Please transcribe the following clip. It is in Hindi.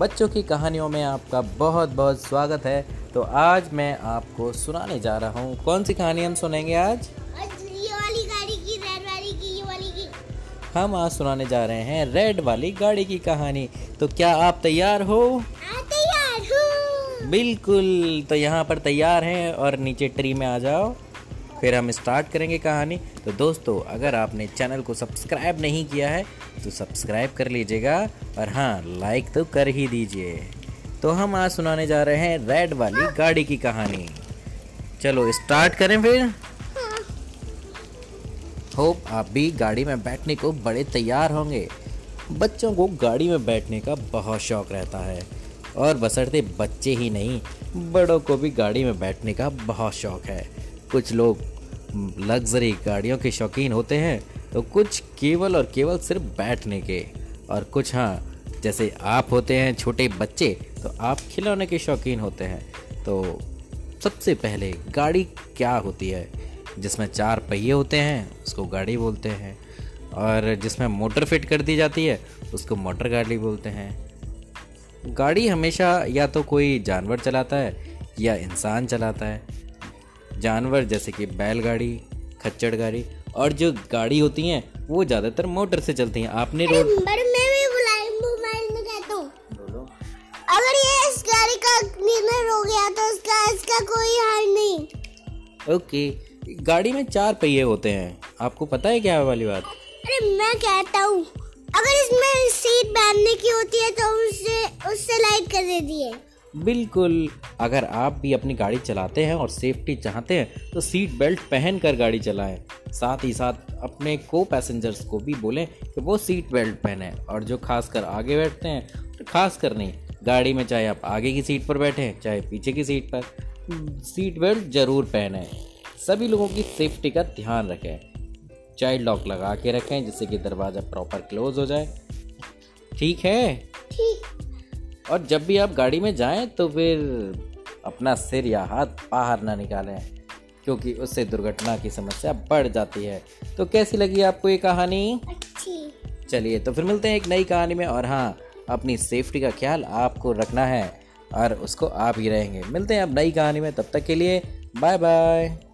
बच्चों की कहानियों में आपका बहुत बहुत स्वागत है। तो आज मैं आपको सुनाने जा रहा हूँ। कौन सी कहानी हम सुनेंगे आज? ये वाली गाड़ी की रेड वाली की ये वाली की। हम आज सुनाने जा रहे हैं रेड वाली गाड़ी की कहानी। तो क्या आप तैयार हो तैयार हूँ। बिल्कुल तो यहाँ पर तैयार हैं और नीचे ट्री में आ जाओ। फिर हम स्टार्ट करेंगे कहानी। तो दोस्तों अगर आपने चैनल को सब्सक्राइब नहीं किया है तो सब्सक्राइब कर लीजिएगा और हाँ लाइक तो कर ही दीजिए। तो हम आज सुनाने जा रहे हैं रेड वाली गाड़ी की कहानी। चलो स्टार्ट करें फिर। होप आप भी गाड़ी में बैठने को बड़े तैयार होंगे। बच्चों को गाड़ी में बैठने का बहुत शौक रहता है। और बसरते बच्चे ही नहीं, बड़ों को भी गाड़ी में बैठने का बहुत शौक है। कुछ लोग, लग्जरी गाड़ियों के शौकीन होते हैं तो कुछ केवल और केवल सिर्फ़ बैठने के। और कुछ हाँ जैसे आप होते हैं छोटे बच्चे तो आप खिलौने के शौकीन होते हैं। तो सबसे पहले गाड़ी क्या होती है? जिसमें चार पहिए होते हैं, उसको गाड़ी बोलते हैं। और जिसमें मोटर फिट कर दी जाती है, उसको मोटर गाड़ी बोलते हैं। गाड़ी हमेशा या तो कोई जानवर चलाता है, या इंसान चलाता है। जानवर जैसे कि बैलगाड़ी, खच्चड़ गाड़ी और जो गाड़ी होती हैं वो ज़्यादातर मोटर से चलती हैं। आपने रोड मैं भी मोबाइल में कहता हूँ अगर ये इस गाड़ी का निर्णय हो गया तो इसका इसका कोई हाल नहीं। ओके। गाड़ी में चार पहिए होते हैं। आपको पता है क्या वाली बात? अरे मैं कहता हूँ अगर इसमें सीट बांधने की होती है तो उससे उससे लाइट कर देती है। बिल्कुल, अगर आप भी अपनी गाड़ी चलाते हैं और सेफ्टी चाहते हैं तो सीट बेल्ट पहन कर गाड़ी चलाएँ। साथ ही साथ अपने को पैसेंजर्स को भी बोलें कि वो सीट बेल्ट पहने और जो खासकर आगे बैठते हैं तो खास कर नहीं, गाड़ी में चाहे आप आगे की सीट पर बैठे, चाहे पीछे की सीट पर सीट बेल्ट ज़रूर पहने। सभी लोगों की सेफ्टी का ध्यान रखें। चाइल्ड लॉक लगा के रखें, जिससे कि दरवाज़ा प्रॉपर क्लोज हो जाए। ठीक है? ठीक। और जब भी आप गाड़ी में जाएँ तो फिर अपना सिर या हाथ बाहर ना निकालें क्योंकि उससे दुर्घटना की समस्या बढ़ जाती है। तो कैसी लगी आपको ये कहानी? अच्छी। चलिए तो फिर मिलते हैं एक नई कहानी में और हाँ अपनी सेफ्टी का ख्याल आपको रखना है और उसको आप ही रहेंगे। मिलते हैं अब नई कहानी में तब तक के लिए बाय बाय